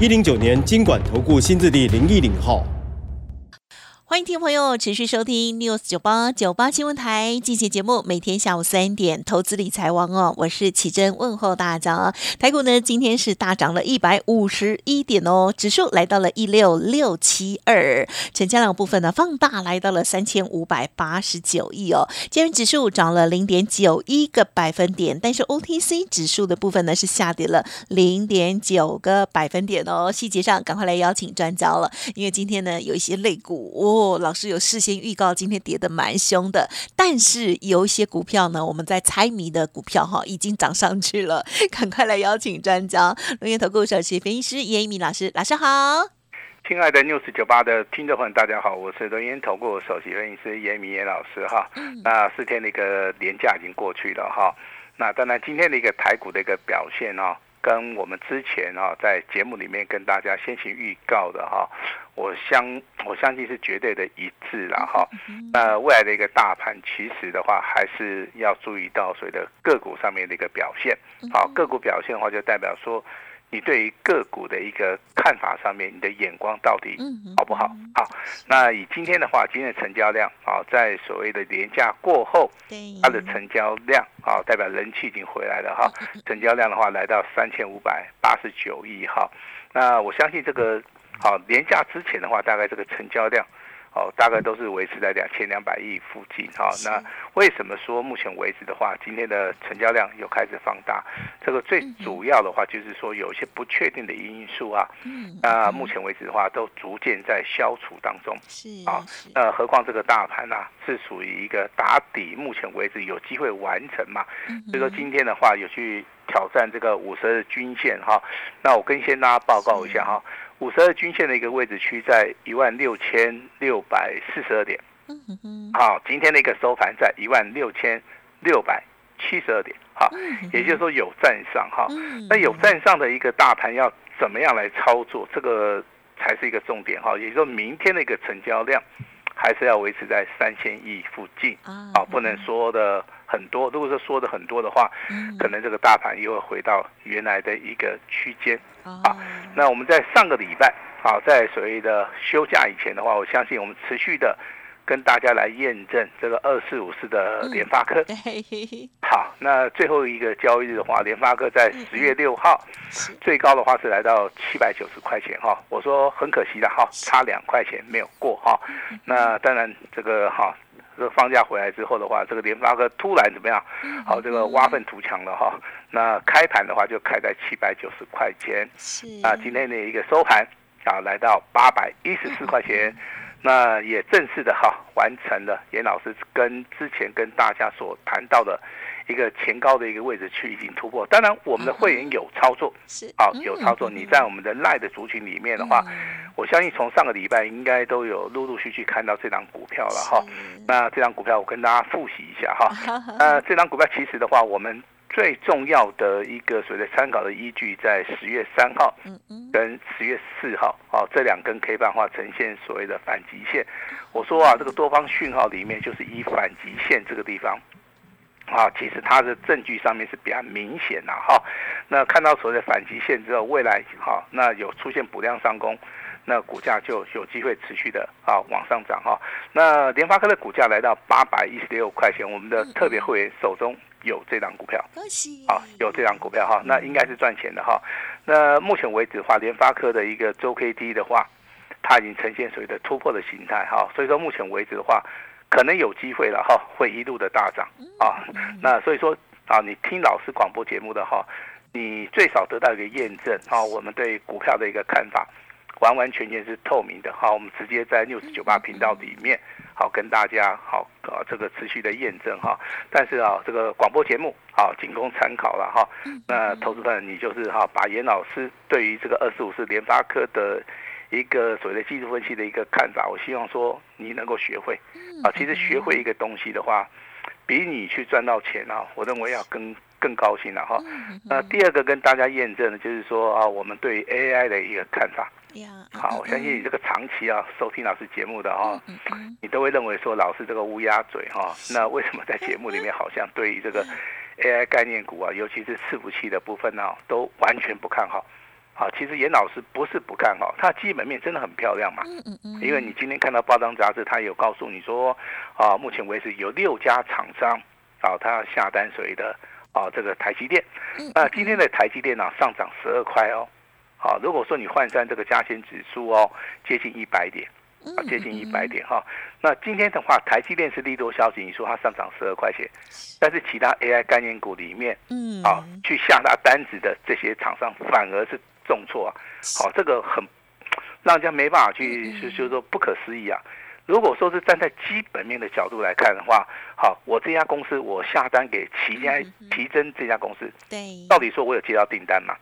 一零九年经管投顾新字第零一零号。欢迎听众朋友持续收听 News 九八九八新闻台进行节目，每天下午三点投资理财王哦，我是启珍问候大家。台股呢今天是大涨了一百五十一点哦，指数来到了一六六七二，成交量部分呢放大来到了三千五百八十九亿哦，今日指数涨了零点九一个百分点，但是 OTC 指数的部分呢是下跌了零点九个百分点哦。细节上赶快来邀请专家了，因为今天呢有一些类股哦。老师有事先预告，今天跌的蛮凶的，但是有一些股票呢，我们在猜谜的股票哈，已经涨上去了。赶快来邀请专家，龙岩投顾首席分析师严一鸣老师，老师好。亲爱的 news 九八的听众朋友，大家好，我是龙岩投顾首席分析师严一鸣严老师哈。那四天的一个年假已经过去了哈，那当然今天的一个台股的一个表现哦。跟我们之前啊，在节目里面跟大家先行预告的哈，我相我相信是绝对的一致了哈。那未来的一个大盘，其实的话还是要注意到所谓的个股上面的一个表现。好，个股表现的话，就代表说。你对于个股的一个看法上面，你的眼光到底好不好？好，那以今天的话，今天的成交量啊，在所谓的廉价过后，它的成交量啊，代表人气已经回来了哈。成交量的话，来到三千五百八十九亿哈。那我相信这个好廉价之前的话，大概这个成交量。哦，大概都是维持在两千两百亿附近哈。那为什么说目前为止的话，今天的成交量又开始放大？这个最主要的话就是说有一些不确定的因素啊。嗯。那目前为止的话，都逐渐在消除当中。是啊。那何况这个大盘呢，是属于一个打底，目前为止有机会完成嘛？所以说今天的话有去挑战这个五十日均线哈。那我跟先大家报告一下哈。五十二均线的一个位置区在一万六千六百四十二点，好，今天的一个收盘在一万六千六百七十二点，好，也就是说有站上哈，那有站上的一个大盘要怎么样来操作，这个才是一个重点哈，也就是说明天的一个成交量还是要维持在三千亿附近啊，不能说的。很多，如果说说的很多的话，可能这个大盘又会回到原来的一个区间啊。那我们在上个礼拜啊，在所谓的休假以前的话，我相信我们持续的跟大家来验证这个二四五四的联发科。好，那最后一个交易日的话，联发科在十月六号最高的话是来到七百九十块钱哈。我说很可惜的哈，差两块钱没有过哈。那当然这个哈。这个放假回来之后的话，这个联发科突然怎么样？好，这个挖粪图强了哈。那开盘的话就开在七百九十块钱，是啊，今天的一个收盘啊，来到八百一十四块钱，那也正式的哈完成了严老师跟之前跟大家所谈到的。一个前高的一个位置去已经突破，当然我们的会员有操作，是啊有操作。你在我们的赖的族群里面的话，我相信从上个礼拜应该都有陆陆续续看到这张股票了哈。那这张股票我跟大家复习一下哈。那这张股票其实的话，我们最重要的一个所谓的参考的依据在十月三号，跟十月四号，哦这两根 K 棒话呈现所谓的反极线。我说啊，这个多方讯号里面就是以反极线这个地方。啊，其实它的证据上面是比较明显的哈。那看到所谓的反击线之后，未来哈，那有出现补量上攻，那股价就有机会持续的啊往上涨哈。那联发科的股价来到八百一十六块钱，我们的特别会员手中有这张股票，恭喜啊，有这张股票哈，那应该是赚钱的哈。那目前为止的话，联发科的一个周 K D 的话，它已经呈现所谓的突破的形态哈，所以说目前为止的话。可能有机会了哈，会一路的大涨啊。那所以说啊，你听老师广播节目的哈，你最少得到一个验证啊。我们对股票的一个看法，完完全全是透明的哈。我们直接在六十九八频道里面好跟大家好啊这个持续的验证哈。但是啊，这个广播节目啊仅供参考了哈。那投资人你就是哈把严老师对于这个二十五是联发科的一个所谓的技术分析的一个看法，我希望说你能够学会啊。其实学会一个东西的话，比你去赚到钱啊，我认为要更更高兴了哈。那第二个跟大家验证的就是说啊，我们对 AI 的一个看法。好，我相信你这个长期啊收听老师节目的哈，你都会认为说老师这个乌鸦嘴哈。那为什么在节目里面好像对于这个 AI 概念股啊，尤其是伺服器的部分呢，都完全不看好？好，其实严老师不是不看好，它基本面真的很漂亮嘛。嗯嗯因为你今天看到报章杂志，它有告诉你说啊，目前为止有六家厂商啊，它下单谁的啊这个台积电。那今天的台积电呢上涨十二块哦。好，如果说你换算这个加权指数哦，接近一百点，啊，接近一百点哈。那今天的话，台积电是利多消息，你说它上涨十二块钱，但是其他 AI 概念股里面，嗯，啊，去下达单子的这些厂商反而是重挫啊。好，这个很让人家没办法去，就就是说不可思议啊。如果说是站在基本面的角度来看的话，好，我这家公司我下单给奇家奇珍这家公司，对，到底说我有接到订单吗？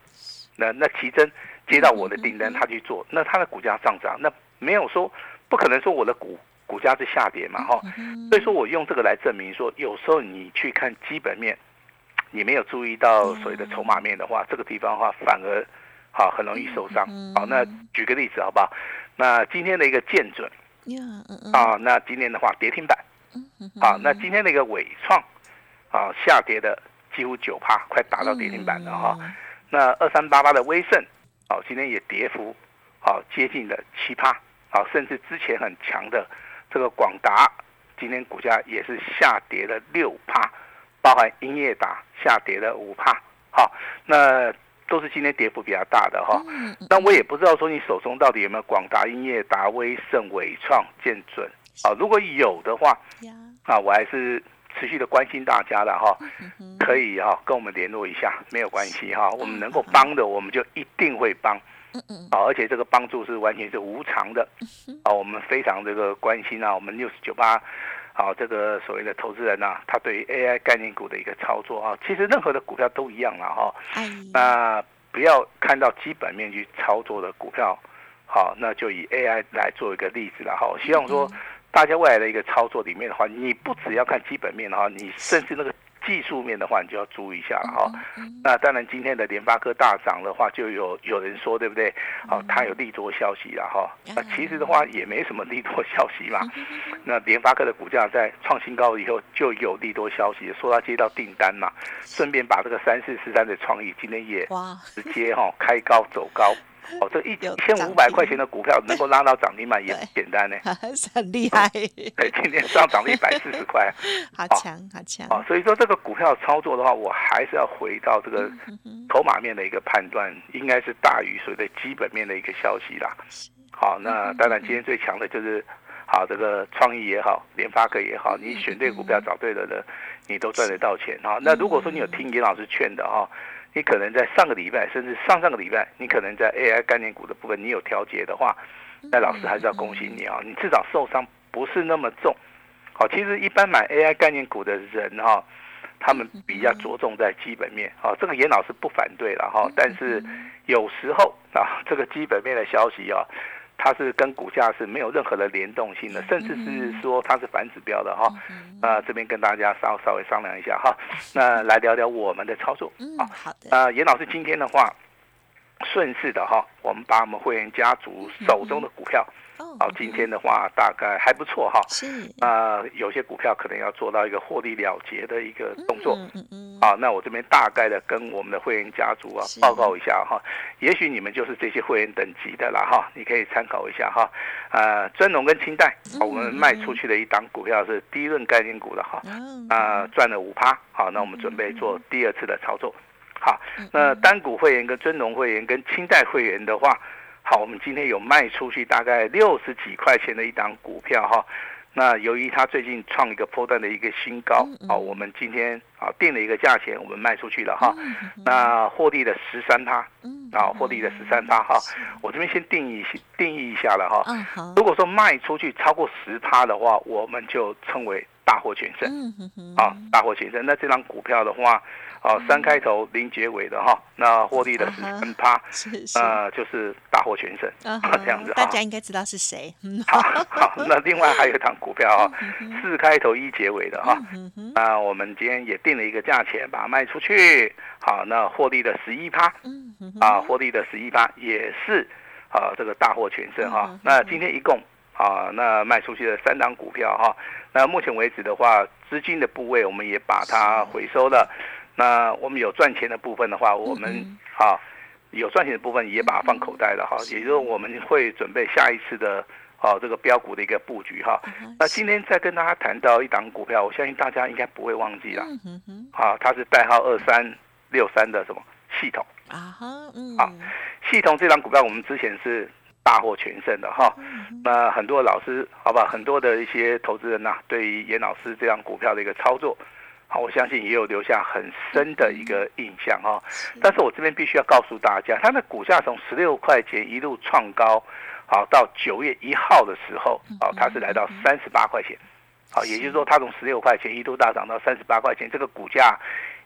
那那奇珍。接到我的订单，他去做，那他的股价上涨，那没有说不可能说我的股股价是下跌嘛，哈，所以说我用这个来证明说，有时候你去看基本面，你没有注意到所谓的筹码面的话，这个地方的话反而好很容易受伤。好，那举个例子好不好？那今天的一个见准，啊，那今天的话跌停板，好，那今天的一个伟创，啊，下跌的几乎九趴，快达到跌停板了哈。那二三八八的威盛。好，今天也跌幅，好接近了七趴，好，甚至之前很强的这个广达，今天股价也是下跌了六趴，包含英业达下跌了五趴，好，那都是今天跌幅比较大的哈。但我也不知道说你手中到底有没有广达、英业达、威盛、伟创、建准。啊？如果有的话，啊，我还是。持续的关心大家了哈，可以哈跟我们联络一下，没有关系哈，我们能够帮的我们就一定会帮，啊，而且这个帮助是完全是无偿的，啊，我们非常这个关心啊，我们六十九八，好这个所谓的投资人呐，他对于 AI 概念股的一个操作啊，其实任何的股票都一样了哈，那不要看到基本面去操作的股票，好，那就以 AI 来做一个例子了哈，希望说。大家未来的一个操作里面的话，你不只要看基本面的话，你甚至那个技术面的话，你就要注意一下了哈。那当然，今天的联发科大涨的话，就有有人说，对不对？好，它有利多消息了哈。那其实的话，也没什么利多消息嘛。那联发科的股价在创新高以后，就有利多消息，说它接到订单嘛，顺便把这个三四四三的创意今天也直接哈开高走高。哦，这一千五百块钱的股票能够拉到涨停板 也很简单呢，很厉害。对，今天上涨了一百四十块，好强，好强。哦，所以说这个股票操作的话，我还是要回到这个筹码面的一个判断，应该是大于所谓的基本面的一个消息啦。好，那当然今天最强的就是好这个创意也好，联发科也好，你选对股票找对了人，你都赚得到钱哈。那如果说你有听严老师劝的哈。你可能在上个礼拜，甚至上上个礼拜，你可能在 AI 概念股的部分，你有调节的话，那老师还是要恭喜你啊！你至少受伤不是那么重。好，其实一般买 AI 概念股的人哈，他们比较着重在基本面。好，这个严老师不反对了哈，但是有时候啊，这个基本面的消息啊。它是跟股价是没有任何的联动性的，甚至是说它是反指标的哈。啊，这边跟大家稍稍微商量一下哈。那来聊聊我们的操作啊。好的。啊，严老师今天的话，顺势的哈，我们把我们会员家族手中的股票。好，今天的话大概还不错哈。是。啊，有些股票可能要做到一个获利了结的一个动作。嗯嗯。好，那我这边大概的跟我们的会员家族啊报告一下哈。也许你们就是这些会员等级的了哈，你可以参考一下哈。啊，尊龙跟清代，我们卖出去的一档股票是第一轮概念股的哈。啊，赚了五趴。好，那我们准备做第二次的操作。好，那单股会员跟尊龙会员跟清代会员的话。好，我们今天有卖出去大概六十几块钱的一档股票哈，那由于它最近创一个波段的一个新高，好，我们今天啊，定了一个价钱，我们卖出去了哈，那获利的十三趴，啊，获利的十三趴哈，我这边先定义定义一下了哈，如果说卖出去超过十趴的话，我们就称为大获全胜，啊，大获全胜。那这张股票的话。啊，三开头零结尾的哈，那获利的十三趴，呃，就是大获全胜啊，这样子大家应该知道是谁。好，好，那另外还有一档股票啊，四开头一结尾的哈，那我们今天也定了一个价钱，把它卖出去。好，那获利的十一趴，啊，获利的十一趴也是啊，这个大获全胜哈。那今天一共啊，那卖出去的三档股票哈，那目前为止的话，资金的部位我们也把它回收了。那我们有赚钱的部分的话，我们啊有赚钱的部分也把它放口袋了哈，也就是我们会准备下一次的啊这个标股的一个布局哈。那今天再跟大家谈到一档股票，我相信大家应该不会忘记了，啊，它是代号二三六三的什么系统啊哈，嗯，啊，系统这档股票我们之前是大获全胜的哈。那很多老师好吧，很多的一些投资人呐，对于严老师这样股票的一个操作。好，我相信也有留下很深的一个印象哈。但是我这边必须要告诉大家，它的股价从十六块钱一路创高，好到九月一号的时候，好它是来到三十八块钱，好，也就是说它从十六块钱一度大涨到三十八块钱，这个股价。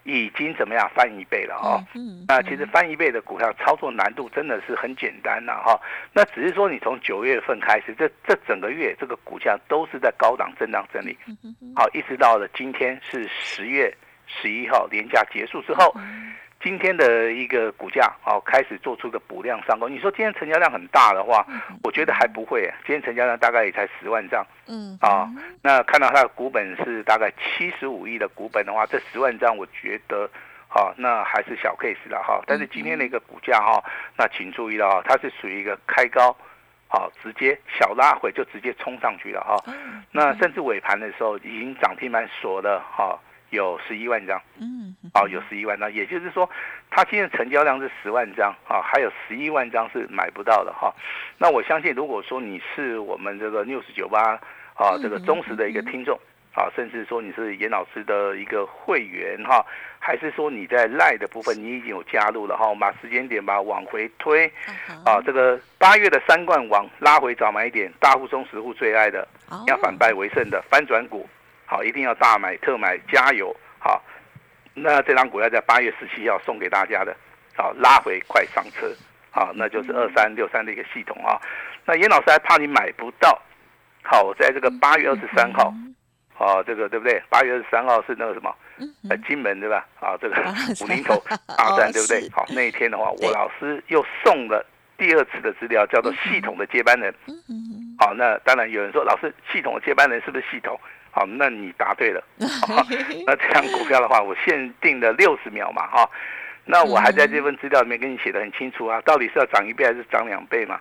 已经怎么样翻一倍了哦？嗯，那其实翻一倍的股票操作难度真的是很简单呐哈。那只是说你从九月份开始，这这整个月这个股价都是在高档震荡整理，好，一直到了今天是十月十一号年假结束之后。今天的一个股价哦，开始做出个补量上攻。你说今天成交量很大的话，我觉得还不会。今天成交量大概也才十万张，嗯啊，那看到它的股本是大概七十五亿的股本的话，这十万张我觉得，好，那还是小 case 了哈。但是今天的一个股价哈，那请注意了哈，它是属于一个开高，好，直接小拉回就直接冲上去了哈。那甚至尾盘的时候已经涨停板锁了哈。有十一万张，嗯，哦，有十一万张，也就是说，它现在成交量是十万张，啊，还有十一万张是买不到的哈。那我相信，如果说你是我们这个 news 九八啊，这个忠实的一个听众，啊，甚至说你是严老师的一个会员哈，还是说你在赖的部分你已经有加入了哈，我们把时间点把它往回推，啊，这个八月的三冠王拉回早买点，大户中十户最爱的，要反败为胜的翻转股。好，一定要大买特买，加油！好，那这张股票在八月十七号送给大家的，好拉回快上车，好，那就是二三六三的一个系统啊。那严老师还怕你买不到，好，在这个八月二十三号，好，这个对不对？八月二十三号是那个什么？呃，金门对吧？啊，这个五零头 大战对不对？好，那一天的话，我老师又送了第二次的资料，叫做系统的接班人。好，那当然有人说，老师，系统的接班人是不是系统？好，那你答对了。那这张股票的话，我限定了六十秒嘛，哈。那我还在这份资料里面跟你写的很清楚啊，到底是要涨一倍还是涨两倍嘛？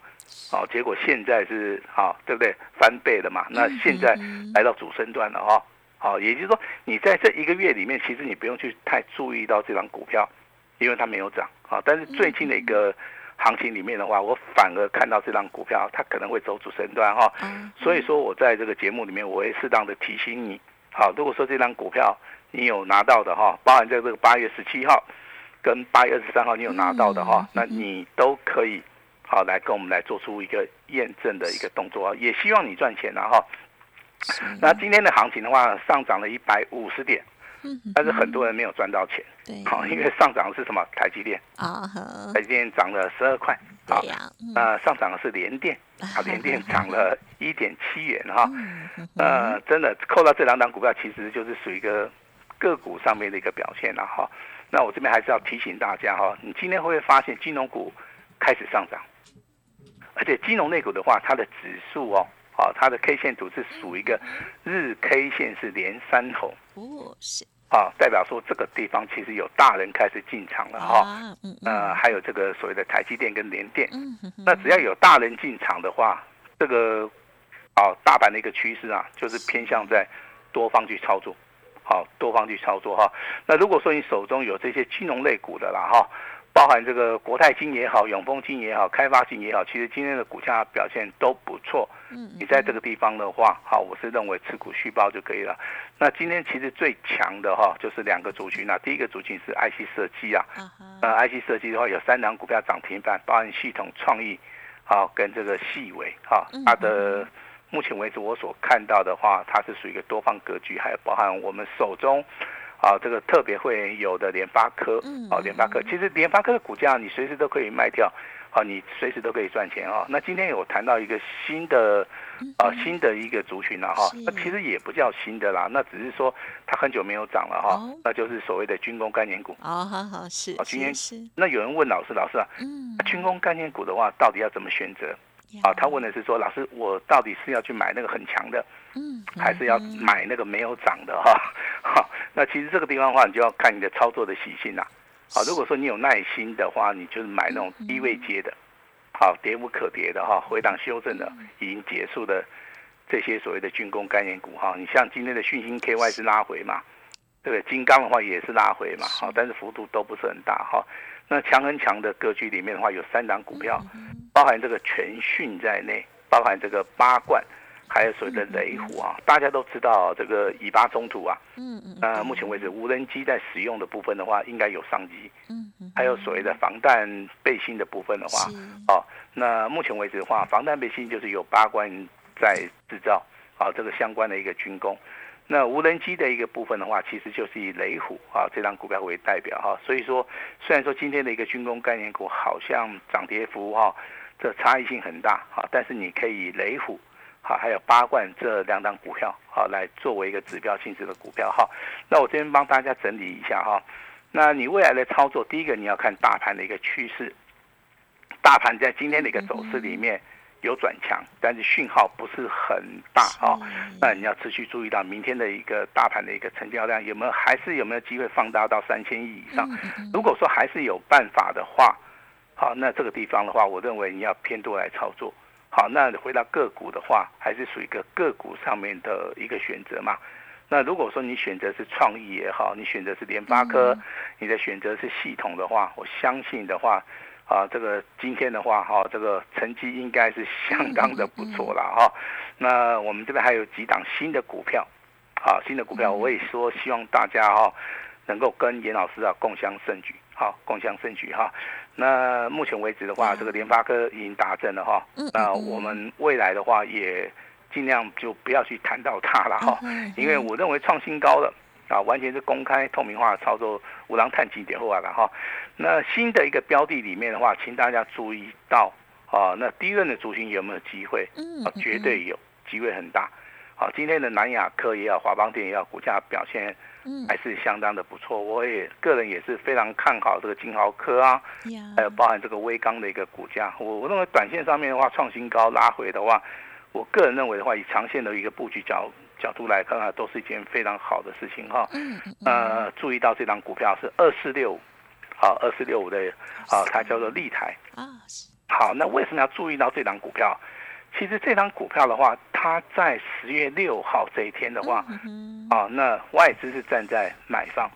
好，结果现在是好，对不对？翻倍了嘛？那现在来到主升段了哈。好，也就是说，你在这一个月里面，其实你不用去太注意到这张股票，因为它没有涨啊。但是最近的一个。行情里面的话，我反而看到这张股票，它可能会走主升段哈。所以说我在这个节目里面，我会适当的提醒你。好，如果说这张股票你有拿到的哈，包含在这个八月十七号跟八月二十三号你有拿到的哈，那你都可以好来跟我们来做出一个验证的一个动作啊。也希望你赚钱了哈。那今天的行情的话，上涨了一百五十点。但是很多人没有赚到钱，对，好，因为上涨的是什么？台积电啊，台积电涨了十二块，啊，那上涨的是联电，啊，联电涨了一点七元哈，呃，真的扣到这两档股票，其实就是属于一个个股上面的一个表现了哈。那我这边还是要提醒大家哈，你今天会不会发现金融股开始上涨？而且金融类股的话，它的指数哦。好，它的 K 线图是属一个日 K 线是连三红，哦是，啊，代表说这个地方其实有大人开始进场了哈，嗯呃，还有这个所谓的台积电跟联电，嗯那只要有大人进场的话，这个，啊，大盘的一个趋势啊，就是偏向在多方去操作，好，多方去操作哈，那如果说你手中有这些金融类股的啦哈，包含这个国泰金也好，永丰金也好，开发金也好，其实今天的股价表现都不错。嗯，你在这个地方的话，好，我是认为持股续报就可以了。那今天其实最强的哈，就是两个族群啊。第一个族群是 IC 设计啊，呃，IC 设计的话有三档股票涨停板，包含系统创意，好，跟这个细微，哈，它的目前为止我所看到的话，它是属于一个多方格局，还有包含我们手中。啊，这个特别会有的联发科，哦，联发科，其实联发科的股价你随时都可以卖掉，好，你随时都可以赚钱啊。那今天有谈到一个新的，啊，新的一个族群了哈，那其实也不叫新的啦，那只是说它很久没有涨了哈，那就是所谓的军工概念股。哦，好好是，啊，今天是。那有人问老师，老师啊，嗯，军工概念股的话，到底要怎么选择？啊，他问的是说，老师，我到底是要去买那个很强的，嗯，还是要买那个没有涨的哈？哈，那其实这个地方的话，你就要看你的操作的习性啦。好，如果说你有耐心的话，你就是买那种低位接的，好，跌无可跌的哈，回档修正的已经结束的这些所谓的军工概念股哈。你像今天的讯星 KY 是拉回嘛，对不对？金刚的话也是拉回嘛，好，但是幅度都不是很大哈。那强很强的格局里面的话，有三档股票，包含这个全讯在内，包含这个八冠，还有所谓的雷虎啊。大家都知道这个以巴冲突啊，嗯嗯，呃，目前为止无人机在使用的部分的话，应该有商机，嗯嗯，还有所谓的防弹背心的部分的话，哦，那目前为止的话，防弹背心就是有八冠在制造，啊，这个相关的一个军工。那无人机的一个部分的话，其实就是以雷虎啊这张股票为代表哈，所以说虽然说今天的一个军工概念股好像涨跌幅哈，这差异性很大哈，但是你可以雷虎好还有八冠这两档股票好来作为一个指标性质的股票哈。那我这边帮大家整理一下哈，那你未来的操作，第一个你要看大盘的一个趋势，大盘在今天的一个走势里面。有转强，但是讯号不是很大啊。那你要持续注意到明天的一个大盘的一个成交量有没有，还是有没有机会放大到三千亿以上？如果说还是有办法的话，好，那这个地方的话，我认为你要偏多来操作。好，那回到个股的话，还是属于一个个股上面的一个选择嘛。那如果说你选择是创意也好，你选择是联发科，你的选择是系统的话，我相信的话。啊，这个今天的话，哈，这个成绩应该是相当的不错了哈。那我们这边还有几档新的股票，啊，新的股票我也说希望大家哈能够跟严老师啊共襄盛举，好，共襄盛举哈。那目前为止的话，这个联发科已经达阵了哈。那我们未来的话也尽量就不要去谈到它了哈，因为我认为创新高了。啊，完全是公开透明化的操作，五郎探几点后来了哈。那新的一个标的里面的话，请大家注意到啊，那第一轮的族群有没有机会？嗯，绝对有机会很大。好，今天的南亚科也好，华邦电也好，股价表现还是相当的不错。我也个人也是非常看好这个金豪科啊，还有包含这个微钢的一个股价。我我认为短线上面的话，创新高拉回的话，我个人认为的话，以长线的一个布局角。角度来看啊，都是一件非常好的事情哈。嗯呃，注意到这张股票是二四六五，好，二四六五的啊，它叫做立台啊。好，那为什么要注意到这张股票？其实这张股票的话，它在十月六号这一天的话，啊，那外资是站在买方，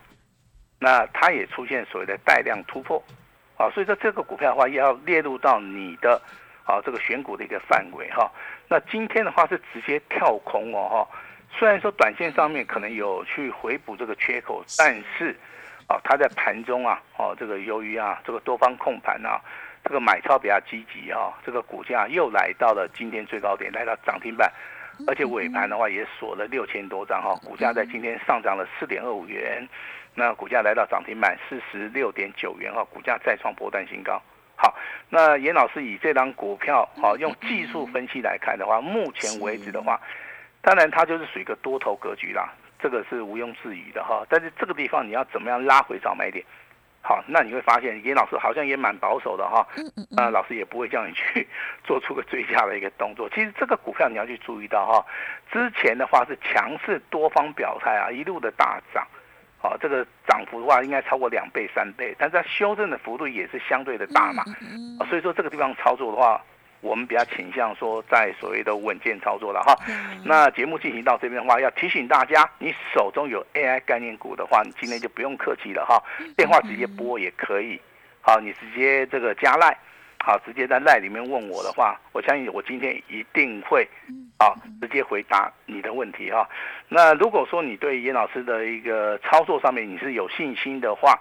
那它也出现所谓的带量突破，啊，所以说这个股票的话要列入到你的啊这个选股的一个范围哈。那今天的话是直接跳空哦哈。虽然说短线上面可能有去回补这个缺口，但是，啊，它在盘中啊，哦，这个由于啊，这个多方控盘啊，这个买超比较积极啊，这个股价又来到了今天最高点，来到涨停板，而且尾盘的话也锁了六千多张哈，股价在今天上涨了四点二五元，那股价来到涨停板四十六点九元哈，股价再创波段新高。好，那严老师以这张股票，好用技术分析来看的话，目前为止的话。当然，它就是属于一个多头格局啦，这个是毋庸置疑的哈。但是这个地方你要怎么样拉回找买点？好，那你会发现严老师好像也蛮保守的哈。那老师也不会叫你去 做出个追加的一个动作。其实这个股票你要去注意到哈，之前的话是强势多方表态啊，一路的大涨，好，这个涨幅的话应该超过两倍三倍，但是它修正的幅度也是相对的大嘛。所以说这个地方操作的话。我们比较倾向说，在所谓的稳健操作了哈。那节目进行到这边的话，要提醒大家，你手中有 AI 概念股的话，你今天就不用客气了哈，电话直接拨也可以。好，你直接这个加赖，好，直接在赖里面问我的话，我相信我今天一定会，好，直接回答你的问题哈。那如果说你对严老师的一个操作上面你是有信心的话，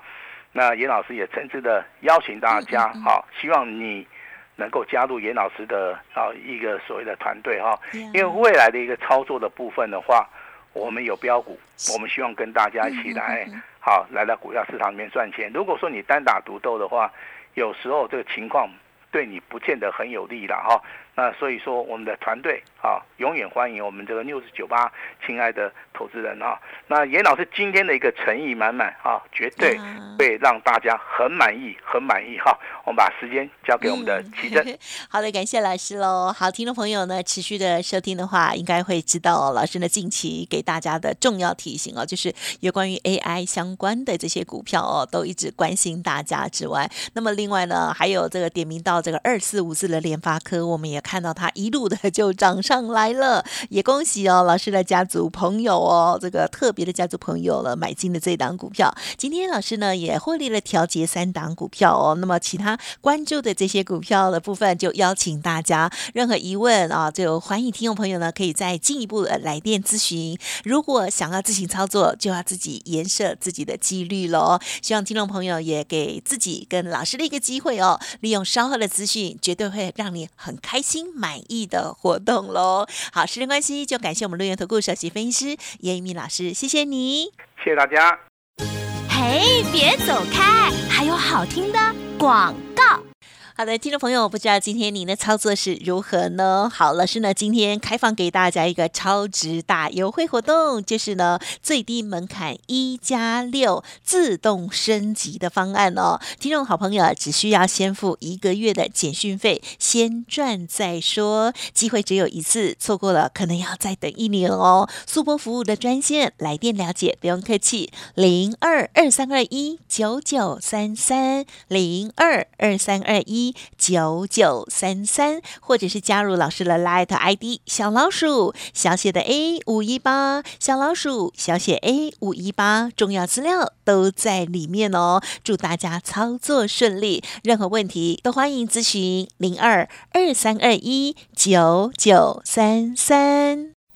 那严老师也诚挚的邀请大家，好，希望你能够加入严老师的啊一个所谓的团队哈，因为未来的一个操作的部分的话，我们有标股，我们希望跟大家一起来，好，来到股票市场里面赚钱。如果说你单打独斗的话，有时候这个情况对你不见得很有利了哈。那所以说，我们的团队啊，永远欢迎我们这个 news 九八亲爱的投资人啊。那严老师今天的一个诚意满满啊，绝对会让大家很满意，很满意哈。我们把时间交给我们的奇珍。好的，感谢老师喽。好，听众朋友呢，持续的收听的话，应该会知道老师呢近期给大家的重要提醒哦，就是有关于 AI 相关的这些股票哦，都一直关心大家之外，那么另外呢，还有这个点名到这个二四五四的联发科，我们也。看到它一路的 就涨上来了，也恭喜哦，老师的家族朋友哦，这个特别的家族朋友了，买进的这档股票。今天老师呢也获利了调节三档股票哦，那么其他关注的这些股票的部分，就邀请大家任何疑问啊，就欢迎听众朋友呢可以再进一步的来电咨询。如果想要自行操作，就要自己研设自己的几率喽。希望听众朋友也给自己跟老师的一个机会哦，利用稍后的资讯，绝对会让你很开心。满意的活动喽！好，时间关系，就感谢我们陆源投顾首席分析师叶一鸣老师，谢谢你，谢谢大家。嘿，别走开，还有好听的广告。好的，听众朋友，不知道今天您的操作是如何呢？好，老师呢今天开放给大家一个超值大优惠活动，就是呢最低门槛一加六自动升级的方案哦。听众好朋友只需要先付一个月的简讯费，先赚再说，机会只有一次，错过了可能要再等一年哦。速播服务的专线来电了解，不用客气，零二二三二一九九三三零二二三二一九九三三，或者是加入老师的 Light ID 小老鼠小写的 A 五一八，小老鼠小写 A 五一八，重要资料都在里面哦。祝大家操作顺利，任何问题都欢迎咨询零二二三二一九九三三。